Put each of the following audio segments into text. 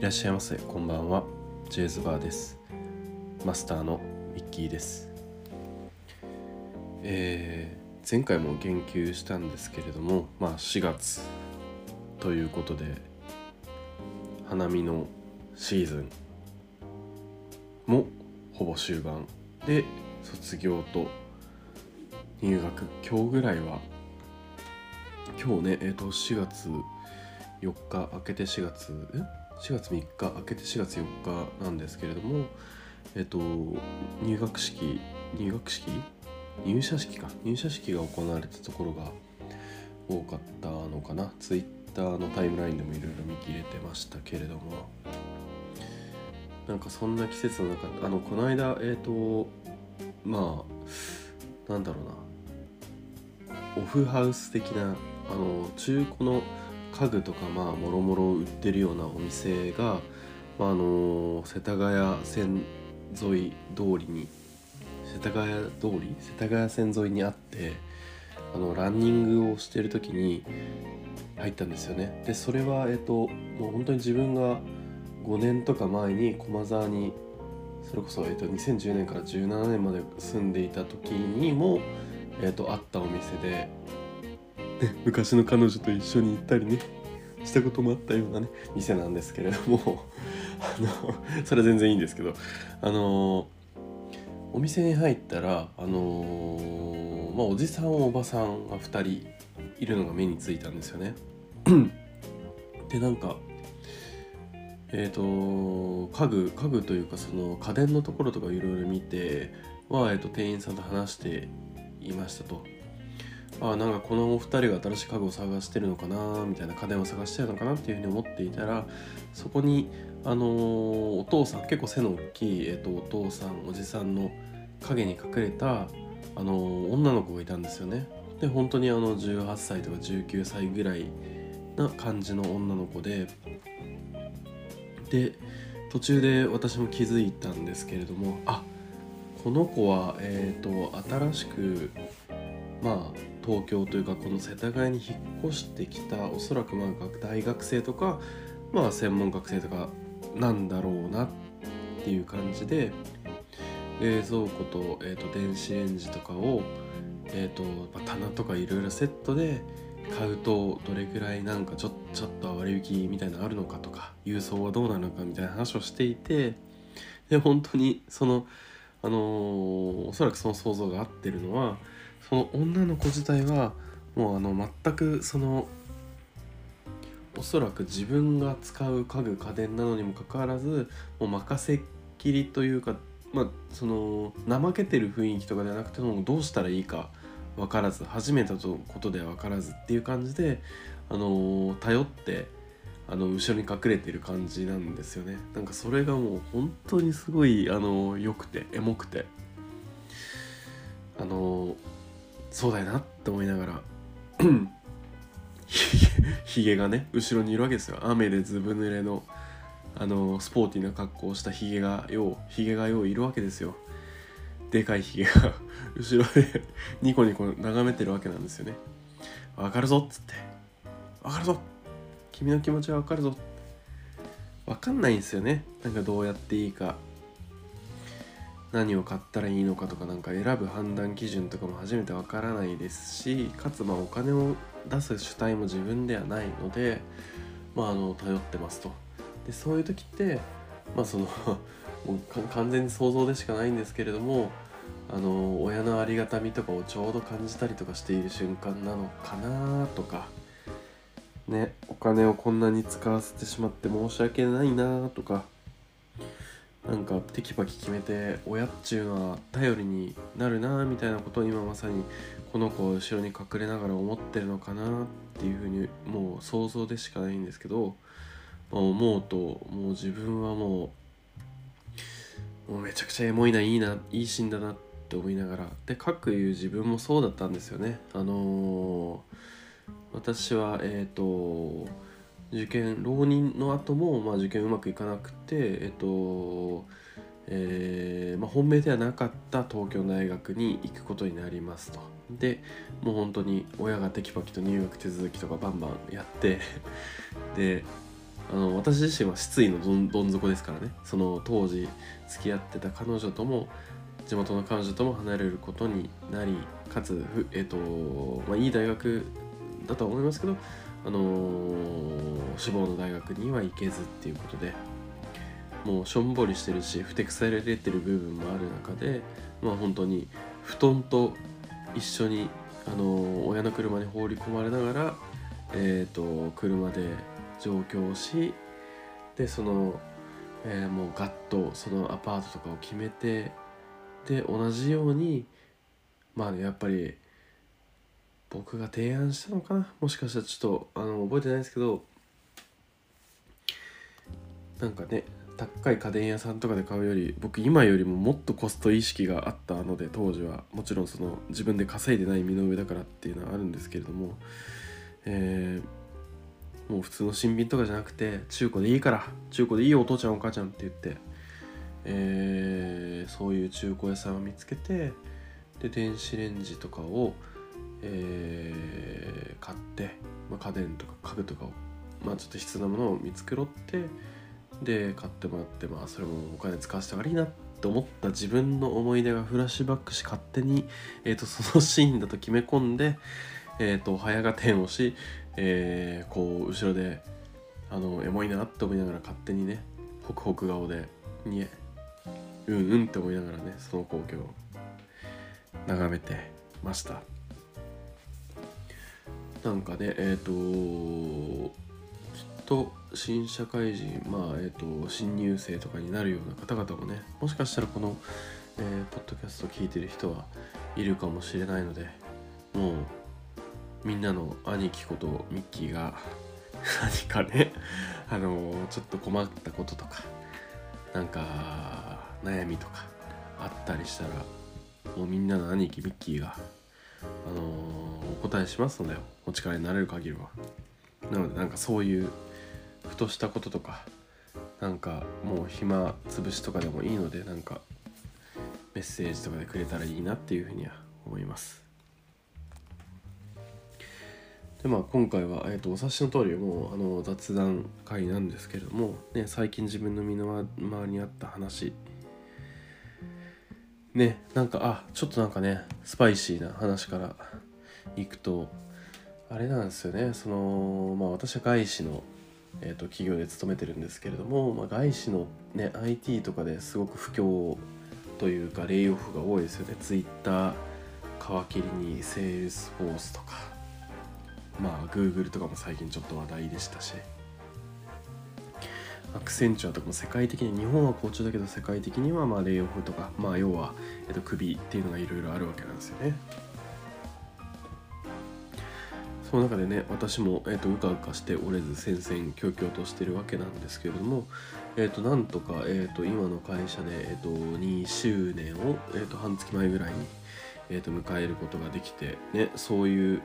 いらっしゃいませ。こんばんは。ジェイズバーです。マスターのミッキーです。えー、前回も言及したんですけれどもまあ4月ということで花見のシーズンもほぼ終盤で卒業と入学。今日ぐらいは今日ねえっ、ー、と4月4日明けて4月え？4月3日明けて4月4日なんですけれどもえっと入学式入学式？入社式か。入社式が行われたところが多かったのかな。ツイッターのタイムラインでもいろいろ見切れてましたけれども。なんかそんな季節の中あのこの間えっ、とまあなんだろうな。オフハウス的なあの中古の家具とかまあもろもろ売ってるようなお店が、まあ、あの世田谷線沿い通りに世田谷通り？世田谷線沿いにあってあのランニングをしてる時に入ったんですよね。でそれはえっともう本当に自分が5年とか前に駒沢にそれこそ、えっと、2010年から17年まで住んでいた時にも、えっと、あったお店でね、昔の彼女と一緒に行ったりねしたこともあったようなね店なんですけれども あのそれは全然いいんですけどあのお店に入ったらあのまあおじさんおばさんが2人いるのが目についたんですよね。でなんかえっ、ー、と家具家具というかその家電のところとかいろいろ見ては、えーと店員さんと話していましたと。あなんかこのお二人が新しい家具を探してるのかなみたいな家電を探してるのかなっていうふうに思っていたらそこにあの、お父さん結構背の大きい、えーと、お父さんおじさんの影に隠れた、あの、女の子がいたんですよね。で本当にあの18歳とか19歳ぐらいな感じの女の子でで途中で私も気づいたんですけれどもあこの子は、えーと新しくまあ東京というかこの世田谷に引っ越してきたおそらくまあ大学生とかまあ専門学生とかなんだろうなっていう感じで冷蔵庫と,、えーと、電子レンジとかを、えーとまあ、棚とかいろいろセットで買うとどれぐらいなんかちょちょっと割引みたいなのあるのかとか郵送はどうなのかみたいな話をしていてで本当にそのあの、おそらくその想像が合ってるのはその女の子自体はもうあの全くそのおそらく自分が使う家具家電なのにもかかわらずもう任せっきりというかまあその怠けてる雰囲気とかではなくてもどうしたらいいか分からず初めてのことでは分からずっていう感じであの頼ってあの後ろに隠れてる感じなんですよね。なんかそれがもう本当にすごいあの良くてエモくて。あのそうだよなって思いながら。ひげがね後ろにいるわけですよ。雨でずぶ濡れのあのスポーティーな格好をしたひげがようひげがよういるわけですよ。でかいひげが後ろでニコニコ眺めてるわけなんですよね。わかるぞっつって。わかるぞ。君の気持ちはわかるぞ。わかんないんですよね。なんかどうやっていいか何を買ったらいいのかとかなんか選ぶ判断基準とかも初めてわからないですしかつまあお金を出す主体も自分ではないのでまああの頼ってますと。でそういう時ってまあその もう完全に想像でしかないんですけれどもあの親のありがたみとかをちょうど感じたりとかしている瞬間なのかなとか。ねお金をこんなに使わせてしまって申し訳ないなとか。なんかテキパキ決めて親っちゅうのは頼りになるなみたいなことを今まさにこの子を後ろに隠れながら思ってるのかなっていうふうにもう想像でしかないんですけど、まあ、思うともう自分はもうもうめちゃくちゃエモいないいないいシーンだなって思いながらでかくいう自分もそうだったんですよね。あのー、私はえっ、ー、と受験浪人の後もまあ受験うまくいかなくてえっとえーまあ、本命ではなかった東京大学に行くことになりますと。でもう本当に親がテキパキと入学手続きとかバンバンやって であの私自身は失意のどんどん底ですからね。その当時付き合ってた彼女とも地元の彼女とも離れることになりかつ、えーとまあ、いい大学だとは思いますけど、あのー、志望の大学には行けずっていうことでもうしょんぼりしてるしふてくされてる部分もある中でまあ本当に布団と一緒に、あのー、親の車に放り込まれながら、えーと、車で上京しでその、えー、もうガッとそのアパートとかを決めてで同じようにまあ、ね、やっぱり僕が提案したのかな？もしかしたらちょっとあの覚えてないですけどなんかね高い家電屋さんとかで買うより僕今よりももっとコスト意識があったので当時は。もちろんその自分で稼いでない身の上だからっていうのはあるんですけれども、えー、もう普通の新品とかじゃなくて中古でいいから中古でいいお父ちゃんお母ちゃんって言って、えー、そういう中古屋さんを見つけてで電子レンジとかを、えー、買って、まあ、家電とか家具とかを、まあ、ちょっと必要なものを見繕ってで買ってもらってまあそれもお金使わせて悪いいなって思った自分の思い出がフラッシュバックし勝手に、えーと、そのシーンだと決め込んで、えーと、早が点をし、えー、こう後ろであのエモいなって思いながら勝手にねホクホク顔で「にえうんうん」って思いながらねその光景を眺めてました。なんかねえっ、ー、とと新社会人、まあえーと、新入生とかになるような方々もねもしかしたらこの、えー、ポッドキャスト聞いてる人はいるかもしれないのでもうみんなの兄貴ことミッキーが 何かねあのー、ちょっと困ったこととかなんか悩みとかあったりしたらもうみんなの兄貴ミッキーがあの、お答えしますのでお力になれる限りは。なのでなんかそういうふとしたこととかなんかもう暇つぶしとかでもいいのでなんかメッセージとかでくれたらいいなっていうふうには思います。でまあ今回は、えーと、お察しの通りもうあの雑談会なんですけれども、ね、最近自分の身の回りにあった話。ねなんかあちょっとなんかねスパイシーな話からいくとあれなんですよねそのまあ私は外資のえーと、企業で勤めてるんですけれども、まあ、外資の、ね、IT とかですごく不況というかレイオフが多いですよね Twitter 皮切りに Salesforce とかまあ Google とかも最近ちょっと話題でしたしアクセンチュアとかも世界的に日本は好調だけど世界的にはまあレイオフとかまあ要は、えー、と首っていうのがいろいろあるわけなんですよね。その中でね私も、えーと、うかうかしておれず戦々恐々としてるわけなんですけれども、えーと、なんとか、えーと、今の会社で、えー、と2周年を、えー、と半月前ぐらいに、えー、と迎えることができて、ね、そういう、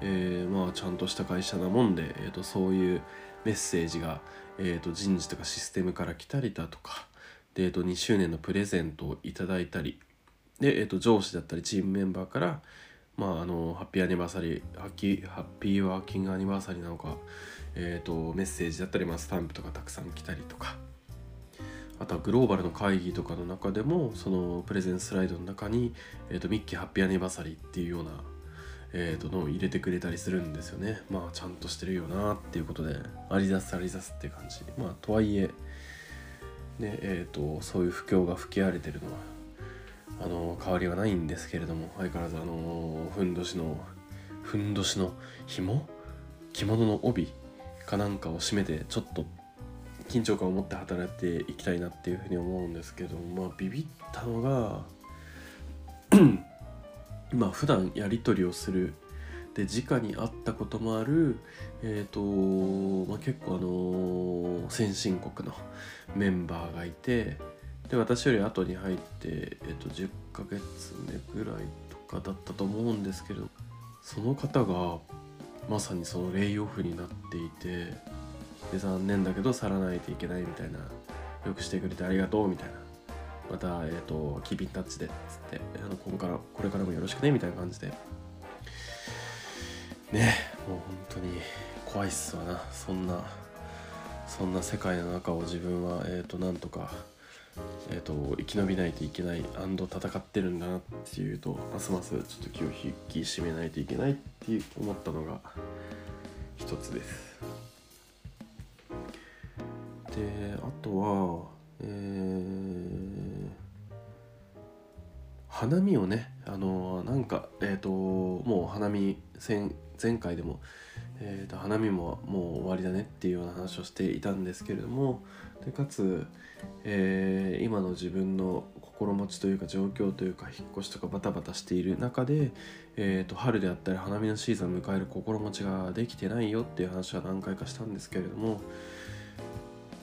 えー、まあ、ちゃんとした会社なもんで、えー、とそういうメッセージが、えー、と人事とかシステムから来たりだとかで、えー、と2周年のプレゼントをいただいたりで、えー、と上司だったりチームメンバーからまああのハッピーアニバーサリーハッキハッピーワーキングアニバーサリーなのか、えーと、メッセージだったり、まあ、スタンプとかたくさん来たりとかあとはグローバルの会議とかの中でもそのプレゼンスライドの中に、えーと、ミッキーハッピーアニバーサリーっていうような、えーと、のを入れてくれたりするんですよね。まあちゃんとしてるよなっていうことでありざすありざすって感じ。まあとはいえねえー、とそういう不況が吹き荒れてるのはあの変わりはないんですけれども相変わらずあのふんどしのふんどしの紐着物の帯かなんかを締めてちょっと緊張感を持って働いていきたいなっていうふうに思うんですけどまあビビったのが まあ普段やり取りをする。で直に会ったこともあるえっ、ー、と、まあ、結構あの先進国のメンバーがいてで私より後に入って、えっと、10ヶ月目ぐらいとかだったと思うんですけれどその方がまさにそのレイオフになっていてで残念だけど去らないといけないみたいなよくしてくれてありがとうみたいな。また、えっ、と、キーピンタッチでっつってあのここからこれからもよろしくねみたいな感じで。ねもう本当に怖いっすわな。そんなそんな世界の中を自分は、えー、となんとか、えー、と生き延びないといけない戦ってるんだなっていうとますますちょっと気を引き締めないといけないって思ったのが一つです。であとはえー、花見をねあのなんかえっ、ー、ともう花見前前回でもえーと、花見ももう終わりだねっていうような話をしていたんですけれどもでかつ、えー、今の自分の心持ちというか状況というか引っ越しとかバタバタしている中で、えーと、春であったり花見のシーズンを迎える心持ちができてないよっていう話は何回かしたんですけれども、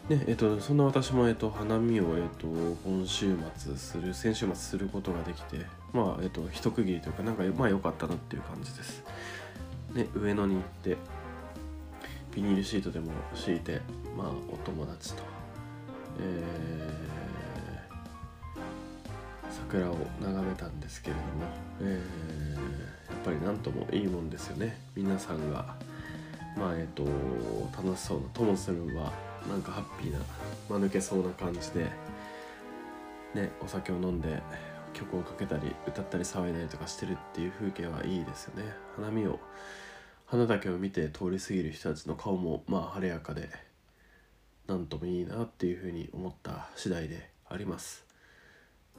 ねえーと、そんな私も、えー、と花見を、えー、と今週末する先週末することができてまあ、えー、と一区切りというかなんかまあ良かったなっていう感じです。ね、上野に行ってビニールシートでも敷いてまあお友達と、えー、桜を眺めたんですけれども、えー、やっぱり何ともいいもんですよね。皆さんがまあえっ、と楽しそうなともするはなんかハッピーな間抜けそうな感じでねお酒を飲んで曲をかけたり歌ったり騒いだりとかしてるっていう風景はいいですよね。花見を花だけを見て通り過ぎる人たちの顔もまあ晴れやかでなんともいいなっていうふうに思った次第であります。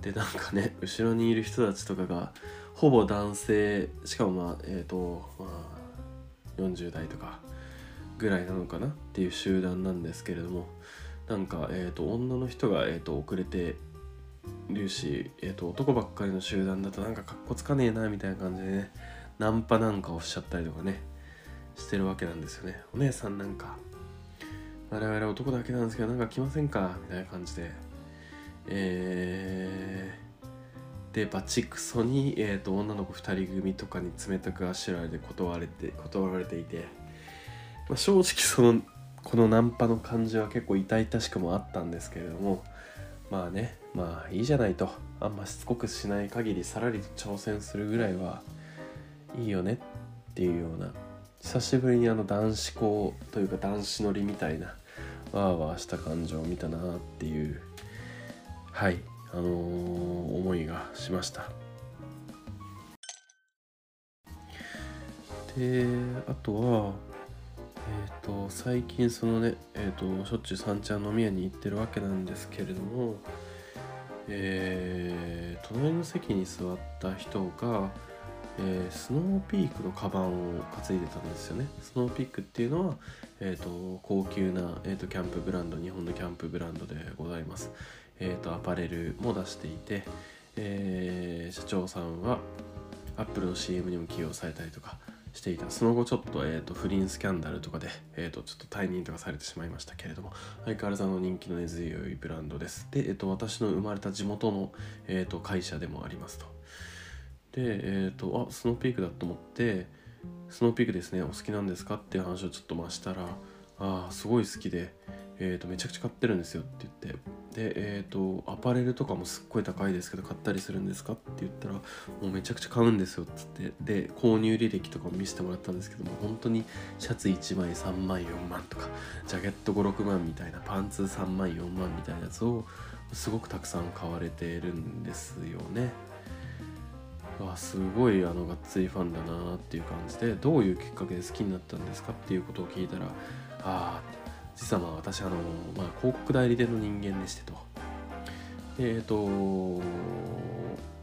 でなんかね後ろにいる人たちとかがほぼ男性しかもまあえっ、ー、とまあ40代とかぐらいなのかなっていう集団なんですけれどもなんか、えーと、女の人が、えーと遅れてるし、えーと、男ばっかりの集団だとなんかかっこつかねえなみたいな感じでねナンパなんかをしちゃったりとかねしてるわけなんですよね。お姉さんなんか我々男だけなんですけどなんか来ませんか？みたいな感じで。えー、でバチクソに、えーと、女の子2人組とかに冷たくあしられて断れて断られていて、まあ、正直そのこのナンパの感じは結構痛々しくもあったんですけれども。まあねまあいいじゃないと。あんましつこくしない限りさらりと挑戦するぐらいはいいよねっていうような。久しぶりにあの男子校というか男子乗りみたいなわーわーした感情を見たなっていうはいあのー、思いがしました。であとはえっ、ー、と最近そのねえっ、ー、としょっちゅう三茶飲み屋に行ってるわけなんですけれどもえー、隣の席に座った人がえー、スノーピークのカバンを担いでたんですよね。スノーピークっていうのは、えーと、高級な、えーと、キャンプブランド日本のキャンプブランドでございます、えーと、アパレルも出していて、えー、社長さんはアップルの CM にも起用されたりとかしていた。その後ちょっと,、えー、と不倫スキャンダルとかで、えー、とちょっと退任とかされてしまいましたけれども相変わらずの人気の根強いブランドです。で、えー、と私の生まれた地元の、えー、と会社でもありますと。えっ、ー、とあスノーピークだと思ってスノーピークですねお好きなんですかっていう話をちょっと増したらああすごい好きで、えーと、めちゃくちゃ買ってるんですよって言ってでえっ、ー、とアパレルとかもすっごい高いですけど買ったりするんですかって言ったらもうめちゃくちゃ買うんですよっつってで購入履歴とかも見せてもらったんですけども本当にシャツ1枚3万4万とかジャケット56万みたいなパンツ3万4万みたいなやつをすごくたくさん買われてるんですよね。わすごいあのがっつりファンだなっていう感じでどういうきっかけで好きになったんですかっていうことを聞いたらああ実はまあ私あの、まあ、広告代理店の人間でしてと。えっ、ー、と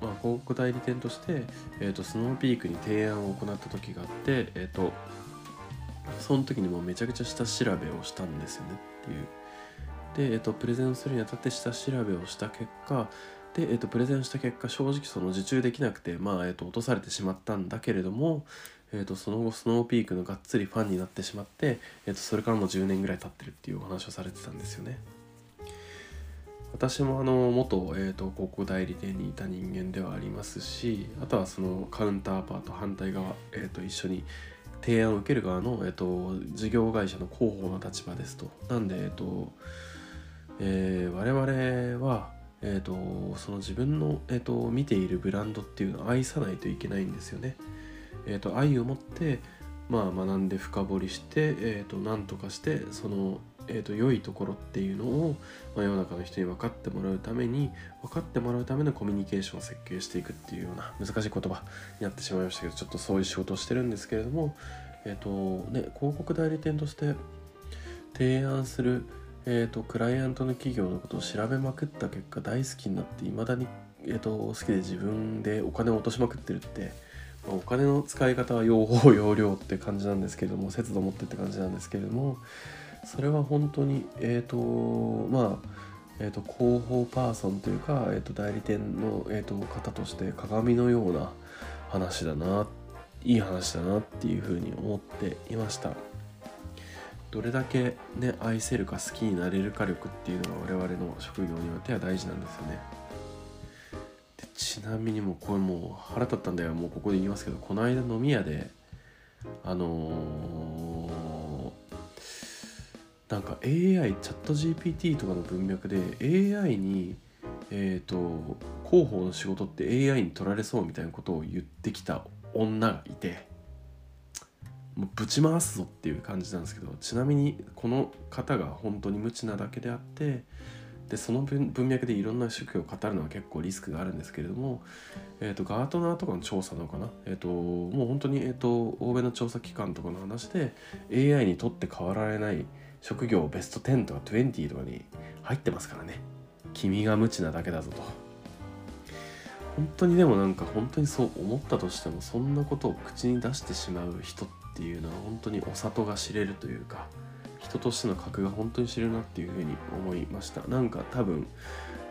まあ、広告代理店として、えーと、スノーピークに提案を行った時があって、えーと、その時にもめちゃくちゃ下調べをしたんですよねっていう。で、えーと、とプレゼンするにあたって下調べをした結果で、えーと、プレゼンした結果正直その受注できなくて、まあえーと、落とされてしまったんだけれども、えーと、その後スノーピークのがっつりファンになってしまって、えー、とそれからもう10年ぐらい経ってるっていうお話をされてたんですよね。私もあの元、えー、と広告代理店にいた人間ではありますしあとはそのカウンターパート反対側、えー、と一緒に提案を受ける側の、えー、と事業会社の広報の立場ですと。なんで、えーとえー、我々はえーと、その自分の、えーと、見ているブランドっていうのを愛さないといけないんですよね。えーと、愛を持って、まあ、学んで深掘りして、えー、と何とかしてその、えーと、良いところっていうのを、まあ、世の中の人に分かってもらうために分かってもらうためのコミュニケーションを設計していくっていうような難しい言葉になってしまいましたけどちょっとそういう仕事をしてるんですけれども、えーとね、広告代理店として提案する、えーと、クライアントの企業のことを調べまくった結果大好きになっていまだに、えーと好きで自分でお金を落としまくってるってお金の使い方は用法用量って感じなんですけれども節度持ってって感じなんですけれどもそれは本当にえっ、ー、とまあえーと、広報パーソンというか、えーと、代理店の、えーと、方として鏡のような話だないい話だなっていうふうに思っていました。どれだけね愛せるか好きになれるか力っていうのが我々の職業によっては大事なんですよね。でちなみにもうこれもう腹立ったんだよもうここで言いますけどこの間飲み屋であのー、なんか AI チャット GPT とかの文脈で AI にえっ、ー、と広報の仕事って AI に取られそうみたいなことを言ってきた女がいて。もうぶち回すぞっていう感じなんですけどちなみにこの方が本当に無知なだけであってでその文脈でいろんな職業を語るのは結構リスクがあるんですけれども、えーと、ガートナーとかの調査なのかな、えーと、もう本当に、えーと、欧米の調査機関とかの話で AI にとって変わられない職業ベスト10とか20とかに入ってますからね。君が無知なだけだぞと。本当にでもなんか本当にそう思ったとしてもそんなことを口に出してしまう人ってていうのは本当にお里が知れるというか人としての格が本当に知れるなっていうふうに思いました。なんか多分、ま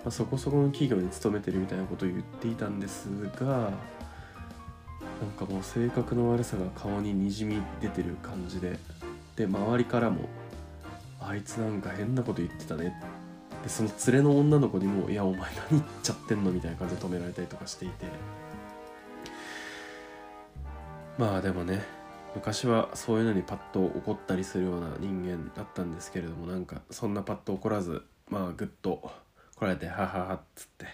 あ、そこそこの企業に勤めてるみたいなことを言っていたんですがなんかもう性格の悪さが顔ににじみ出てる感じでで周りからも「あいつなんか変なこと言ってたね」でその連れの女の子にも「いやお前何言っちゃってんの?」みたいな感じで止められたりとかしていて。まあでもね昔はそういうのにパッと怒ったりするような人間だったんですけれどもなんかそんなパッと怒らずまあぐっと来られてはははっつって。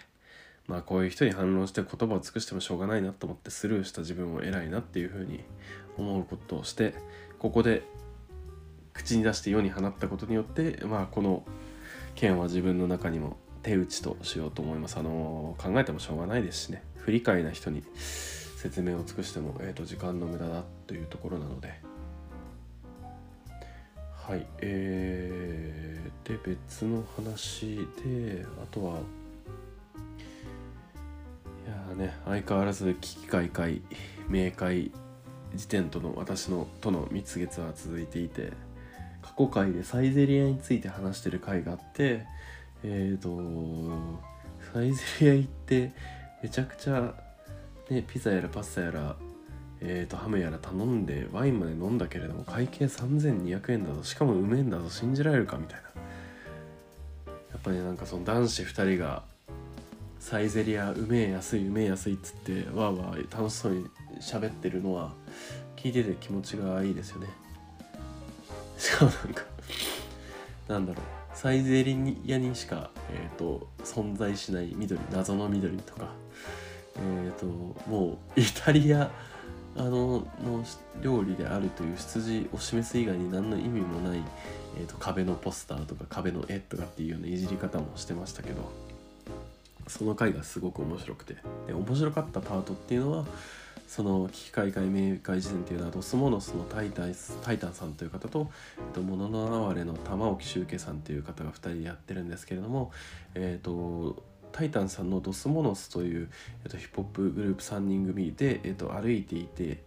まあこういう人に反論して言葉を尽くしてもしょうがないなと思ってスルーした自分も偉いなっていうふうに思うことをしてここで口に出して世に放ったことによってまあこの件は自分の中にも手打ちとしようと思います。あの考えてもしょうがないですしね。不理解な人に説明を尽くしても、えーと、時間の無駄だってというところなので。はいえー、で別の話であとはいやね相変わらず危機開会明快時点との私のとの蜜月は続いていて過去回でサイゼリアについて話してる回があってえっ、ー、とサイゼリア行ってめちゃくちゃね、ピザやらパスタやら、えーと、ハムやら頼んでワインまで飲んだけれども会計3200円だぞ。しかもうめえんだぞ。信じられるかみたいな。やっぱりなんかその男子2人がサイゼリアうめえ安いうめえ安いっつってわーわー楽しそうに喋ってるのは聞いてて気持ちがいいですよね。しかもなんかなんだろう。サイゼリアにしか、えーと存在しない緑謎の緑とか。えーと、もうイタリアあのの料理であるという出自を示す以外に何の意味もない、えーと、壁のポスターとか壁の絵とかっていうようないじり方もしてましたけどその回がすごく面白くて。で面白かったパートっていうのはその危機開会明快時点っていうのはドスモノスのタイタンタイタンさんという方と「もののあわれ」の玉置周慶さんという方が2人でやってるんですけれどもえっ、ー、とタイタンさんのドスモノスという、えっと、ヒップホップグループ3人組で、えっと、歩いていて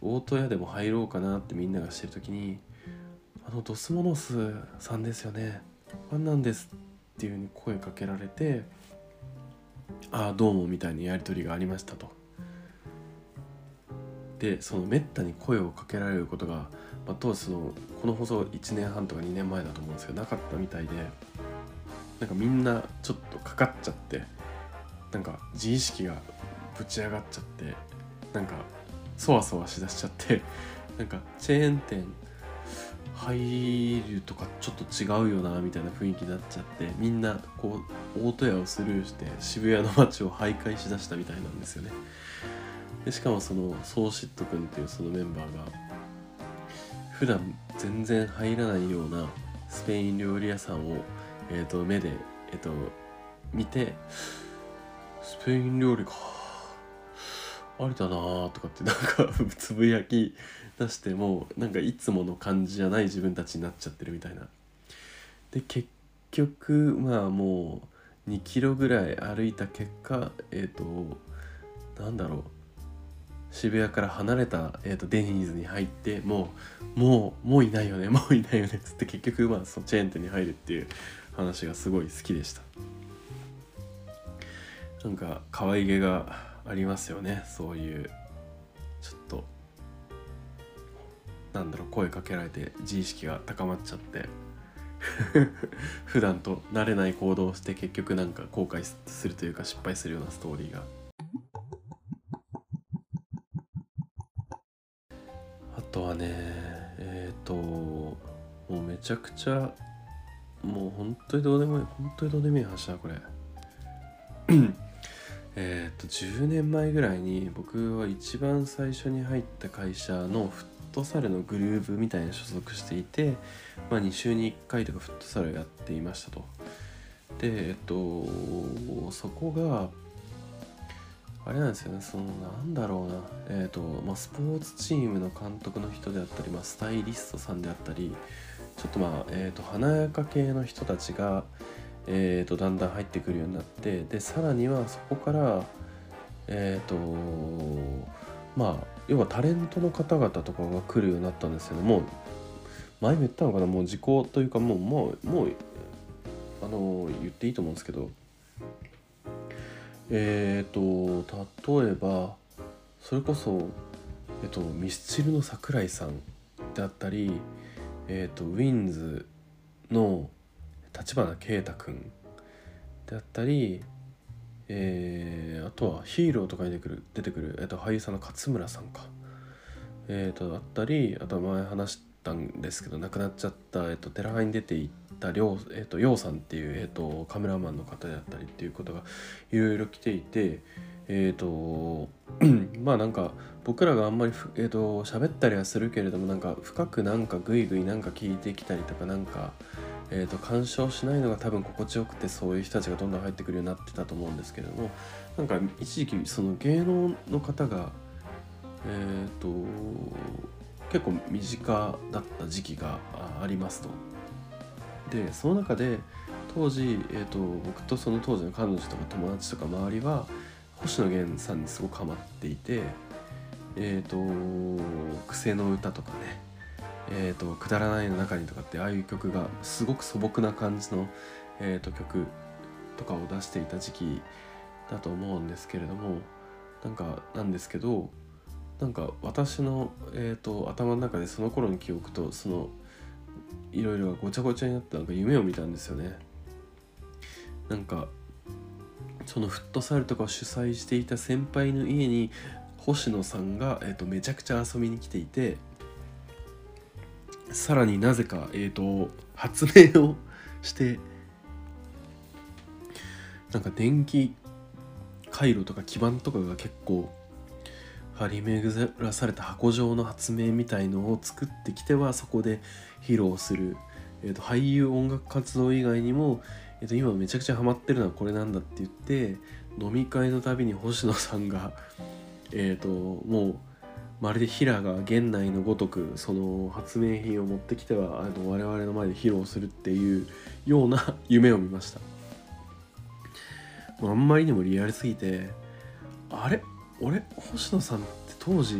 大戸屋でも入ろうかなってみんながしてる時に「あのドスモノスさんですよねファンなんです」っていうふうに声かけられて「ああどうも」みたいなやり取りがありましたと。でそのめったに声をかけられることが、まあ、当時そのこの放送1年半とか2年前だと思うんですけどなかったみたいでなんかみんなちょっとかかっちゃってなんか自意識がぶち上がっちゃってなんかそわそわしだしちゃって なんかチェーン店入るとかちょっと違うよなみたいな雰囲気になっちゃってみんなこう大戸屋をスルーして渋谷の街を徘徊しだしたみたいなんですよね。でしかもそのソーシット君っていうそのメンバーが普段全然入らないようなスペイン料理屋さんを、えー、と目で、えー、と見てスペイン料理かありだなーとかってなんか つぶやき出してもなんかいつもの感じじゃない自分たちになっちゃってるみたいな。で結局まあもう2キロぐらい歩いた結果えっ、ー、となんだろう渋谷から離れた、えーと、デニーズに入ってもうもうもういないよねもういないよねっつって結局まあそのチェーン店に入るっていう話がすごい好きでした。なんか可愛げがありますよね。そういうちょっとなんだろう声かけられて自意識が高まっちゃって。普段と慣れない行動をして結局なんか後悔するというか失敗するようなストーリーが。あとはねえっ、ー、ともうめちゃくちゃもう本当にどうでもいい本当にどうでもいい話だこれ えっと10年前ぐらいに僕は一番最初に入った会社のフットサルのグループみたいに所属していて、まあ、2週に1回とかフットサルをやっていましたと。でえっとそこがあれなんですよねそのなんだろうなえっ、と、まあ、スポーツチームの監督の人であったり、まあ、スタイリストさんであったりちょっとまあ、えーと、華やか系の人たちが、えーと、だんだん入ってくるようになってでさらにはそこからえっ、ー、とまあ要はタレントの方々とかが来るようになったんですけども前も言ったのかな？もう時効というかもうもうもうあの言っていいと思うんですけど。えっ、ー、と例えばそれこそえっとミスチルの桜井さんであったりえっ、ー、とウィンズの立花啓太君であったりえー、あとはヒーローとかに出てくる出てくる、えーと、俳優さんの勝村さんか、えーと、だったりあとは前話したんですけど亡くなっちゃった、えーと、寺派に出ていったりょう、えー、とようさんっていう、えー、とカメラマンの方であったりっていうことがいろいろ来ていてえっ、ー、とまあなんか僕らがあんまりえー、と喋ったりはするけれどもなんか深くなんかグイグイなんか聞いてきたりとかなんかえーと、干渉しないのが多分心地よくてそういう人たちがどんどん入ってくるようになってたと思うんですけれどもなんか一時期その芸能の方がえっ、ー、と結構身近だった時期がありますと。でその中で当時、えーと、僕とその当時の彼女とか友達とか周りは星野源さんにすごくハマっていてえっ、ー、と「癖の歌」とかねえーと「くだらないの中に」とかってああいう曲がすごく素朴な感じの、えーと、曲とかを出していた時期だと思うんですけれどもなんかなんですけどなんか私の、えーと、頭の中でその頃の記憶とそのいろいろごちゃごちゃになったなんか夢を見たんですよね。なんかそのフットサルとかを主催していた先輩の家に星野さんが、えーとめちゃくちゃ遊びに来ていてさらになぜか、えーと、発明をしてなんか電気回路とか基板とかが結構張り巡らされた箱状の発明みたいのを作ってきてはそこで披露する、えーと、俳優音楽活動以外にも、えーと、今めちゃくちゃハマってるのはこれなんだって言って飲み会のたびに星野さんが えっ、ー、ともうまるで平が源内のごとくその発明品を持ってきてはあの我々の前で披露するっていうような 夢を見ました。あんまりにもリアルすぎてあれ？俺？星野さんって当時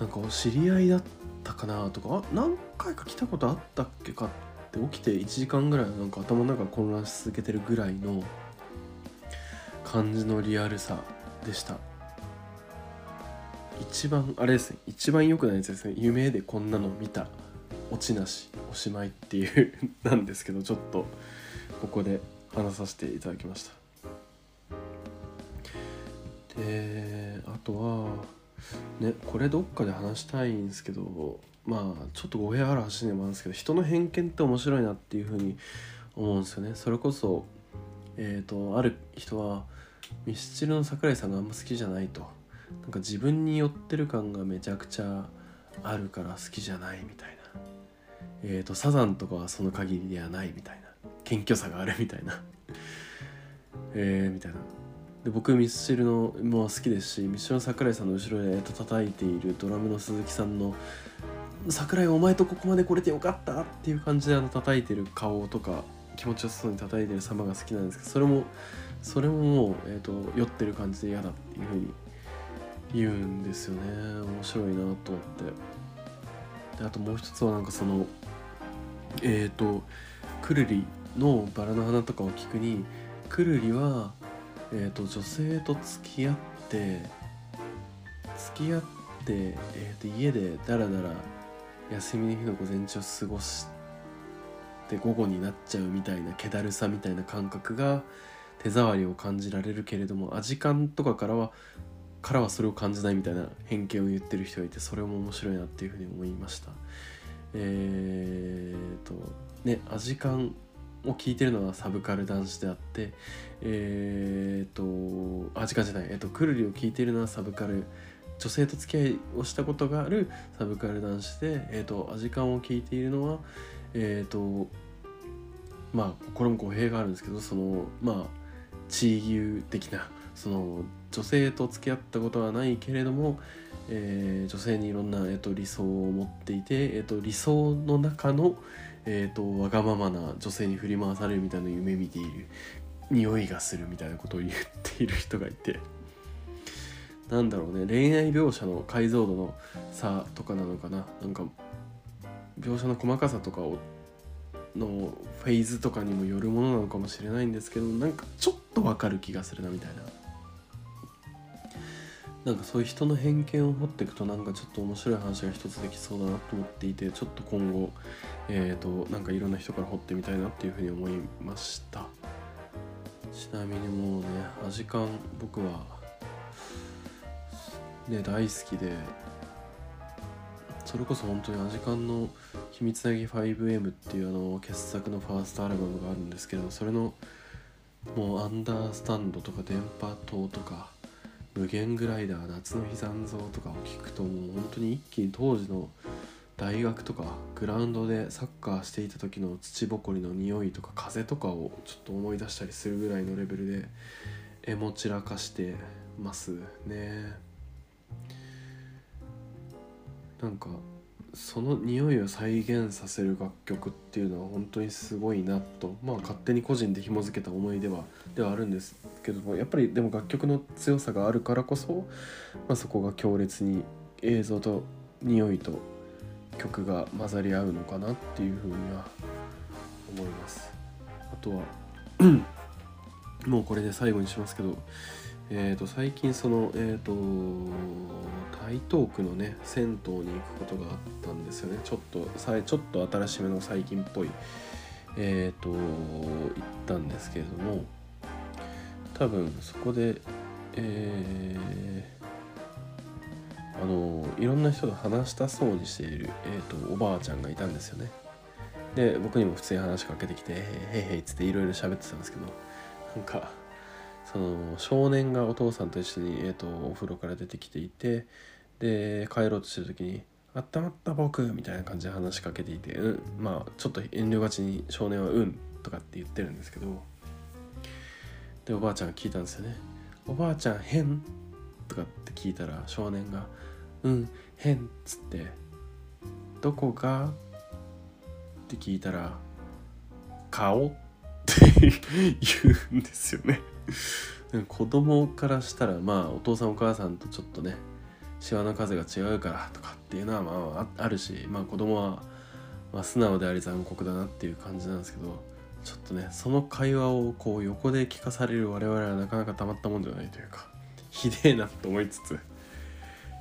なんか知り合いだったかなとかあ何回か来たことあったっけかって起きて1時間ぐらいなんか頭の中混乱し続けてるぐらいの感じのリアルさでした。一番あれですね。一番良くないやつですね。夢でこんなの見た。落ちなしおしまいっていう なんですけどちょっとここで話させていただきました。であとはねこれどっかで話したいんですけどまあちょっと語弊ある話でもあるんですけど人の偏見って面白いなっていうふうに思うんですよね。それこそえっ、ー、とある人はミスチルの桜井さんがあんま好きじゃないと。なんか自分に寄ってる感がめちゃくちゃあるから好きじゃないみたいな。えーと、サザンとかはその限りではないみたいな。謙虚さがあるみたいな。えー、みたいな。で僕ミスチルのも好きですしミスチルの桜井さんの後ろで、叩いているドラムの鈴木さんの「桜井お前とここまで来れてよかった」っていう感じであの叩いてる顔とか気持ちよさそうに叩いてる様が好きなんですけどそれもそれももう、えーと、酔ってる感じで嫌だっていうふうに言うんですよね。面白いなと思ってであともう一つはなんかそのえっ、ー、とくるりのバラの花とかを聞くにくるりは、えーと、女性と付き合って付き合って、えーと、と家でダラダラ休みの日の午前中を過ごして午後になっちゃうみたいな気だるさみたいな感覚が手触りを感じられるけれどもアジカンとかからはからはそれを感じないみたいな偏見を言ってる人がいてそれも面白いなっていうふうに思いました。えーとねアジカンを聞いてるのはサブカル男子であってえーとアジカじゃない、えーと、くるりを聞いてるのはサブカル女性と付き合いをしたことがあるサブカル男子で、えーと、アジカンを聞いているのはえっ、ー、とまあこれも語弊があるんですけどそのまあ地位的なその女性と付き合ったことはないけれども、えー、女性にいろんな、えーと、理想を持っていて、えーと、理想の中の、えーと、わがままな女性に振り回されるみたいな夢見ている匂いがするみたいなことを言っている人がいて。なんだろうね恋愛描写の解像度の差とかなのかな。なんか描写の細かさとかをのフェーズとかにもよるものなのかもしれないんですけどなんかちょっとわかる気がするなみたいな。なんかそういう人の偏見を持っていくとなんかちょっと面白い話が一つできそうだなと思っていてちょっと今後えっ、ー、となんかいろんな人から掘ってみたいなっていうふうに思いました。ちなみにもうねアジカン僕はね大好きでそれこそ本当にアジカンの「秘密なぎ 5M」っていうあの傑作のファーストアルバムがあるんですけどそれのもうアンダースタンドとか電波塔とか無限グライダー夏の日残像とかを聞くともう本当に一気に当時の大学とかグラウンドでサッカーしていた時の土ぼこりの匂いとか風とかをちょっと思い出したりするぐらいのレベルで絵も散らかしてますね。なんかその匂いを再現させる楽曲っていうのは本当にすごいなとまあ勝手に個人で紐付けた思いではではあるんですけどもやっぱりでも楽曲の強さがあるからこそ、まあ、そこが強烈に映像と匂いと曲が混ざり合うのかなっていうふうには思います。あとは もうこれで最後にしますけどえー、と最近そのえ、ー、と台東区のね銭湯に行くことがあったんですよね。ちょっとさちょっと新しめの最近っぽいえっ、ー、と行ったんですけれども多分そこでえー、あのいろんな人と話したそうにしている、えーと、おばあちゃんがいたんですよね。で僕にも普通に話しかけてきて「へいへい」っつっていろいろ喋ってたんですけどなんかその少年がお父さんと一緒に、えーと、お風呂から出てきていてで帰ろうとしてる時に「あったまった僕」みたいな感じで話しかけていて、うん、まあちょっと遠慮がちに少年は「うん」とかって言ってるんですけどでおばあちゃんが聞いたんですよね「おばあちゃん変?」とかって聞いたら少年が「うん変」っつって「どこが?」って聞いたら「顔?」って言うんですよね子供からしたらまあお父さんお母さんとちょっとねシワの数が違うからとかっていうのはまああるしまあ子供はまあ素直であり残酷だなっていう感じなんですけどちょっとねその会話をこう横で聞かされる我々はなかなかたまったもんじゃないというかひでえなと思いつつ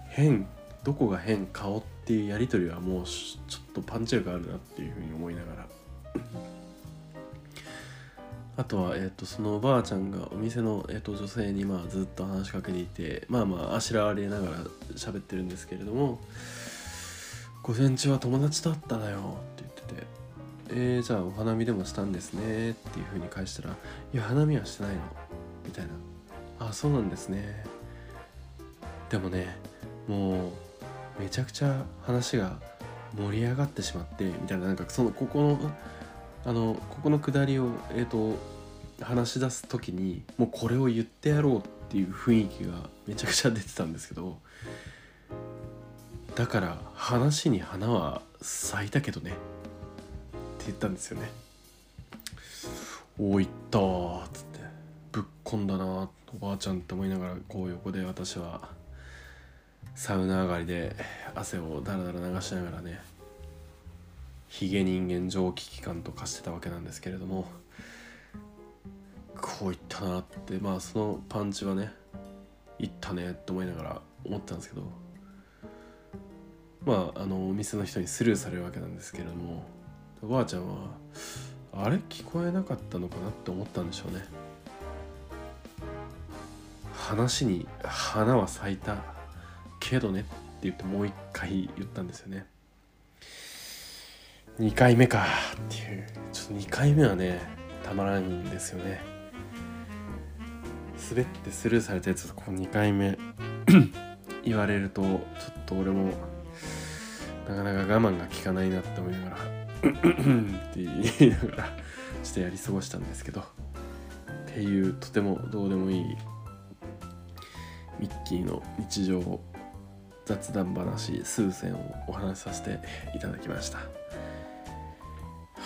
変どこが変顔っていうやり取りはもうちょっとパンチ力あるなっていうふうに思いながら。あとは、えーと、そのおばあちゃんがお店の、えーと、女性にまあずっと話しかけていてまあまああしらわれながら喋ってるんですけれども「午前中は友達と会っただよ」って言ってて「えー、じゃあお花見でもしたんですね」っていうふうに返したら「いや花見はしてないの」みたいな「あそうなんですね」でもねもうめちゃくちゃ話が盛り上がってしまってみたいななんかそのここのあのここのくだりをえっ、と話し出す時にもうこれを言ってやろうっていう雰囲気がめちゃくちゃ出てたんですけどだから話に花は咲いたけどねって言ったんですよね。おいったーっつってぶっこんだなおばあちゃんって思いながらこう横で私はサウナ上がりで汗をダラダラ流しながらねヒゲ人間蒸気機関と化してたわけなんですけれどもこういったなってまあそのパンチはねいったねって思いながら思ったんですけどまああのお店の人にスルーされるわけなんですけれどもおばあちゃんはあれ聞こえなかったのかなって思ったんでしょうね。話に花は咲いたけどねって言ってもう一回言ったんですよね。2回目か。っていう。ちょっと2回目はねたまらんんですよね。滑ってスルーされたやつこう2回目。言われるとちょっと俺もなかなか我慢が効かないなって思いながら って言いながらちょっとやり過ごしたんですけど。っていうとてもどうでもいいミッキーの日常雑談話数選をお話しさせていただきました。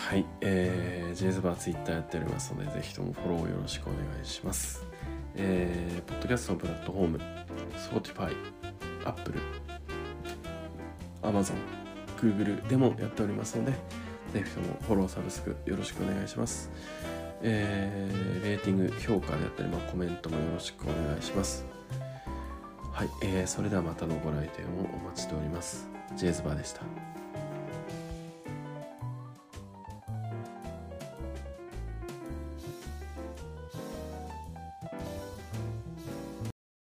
はい、えー、ジェイズバーツイッターやっておりますのでぜひともフォローよろしくお願いしますえー、ポッドキャストのプラットフォーム Spotify、Apple、Amazon、Google でもやっておりますのでぜひともフォローサブスクよろしくお願いしますえー、レーティング評価であったり、まあ、コメントもよろしくお願いしますはい、えー、それではまたのご来店をお待ちしております。ジェイズバーでした。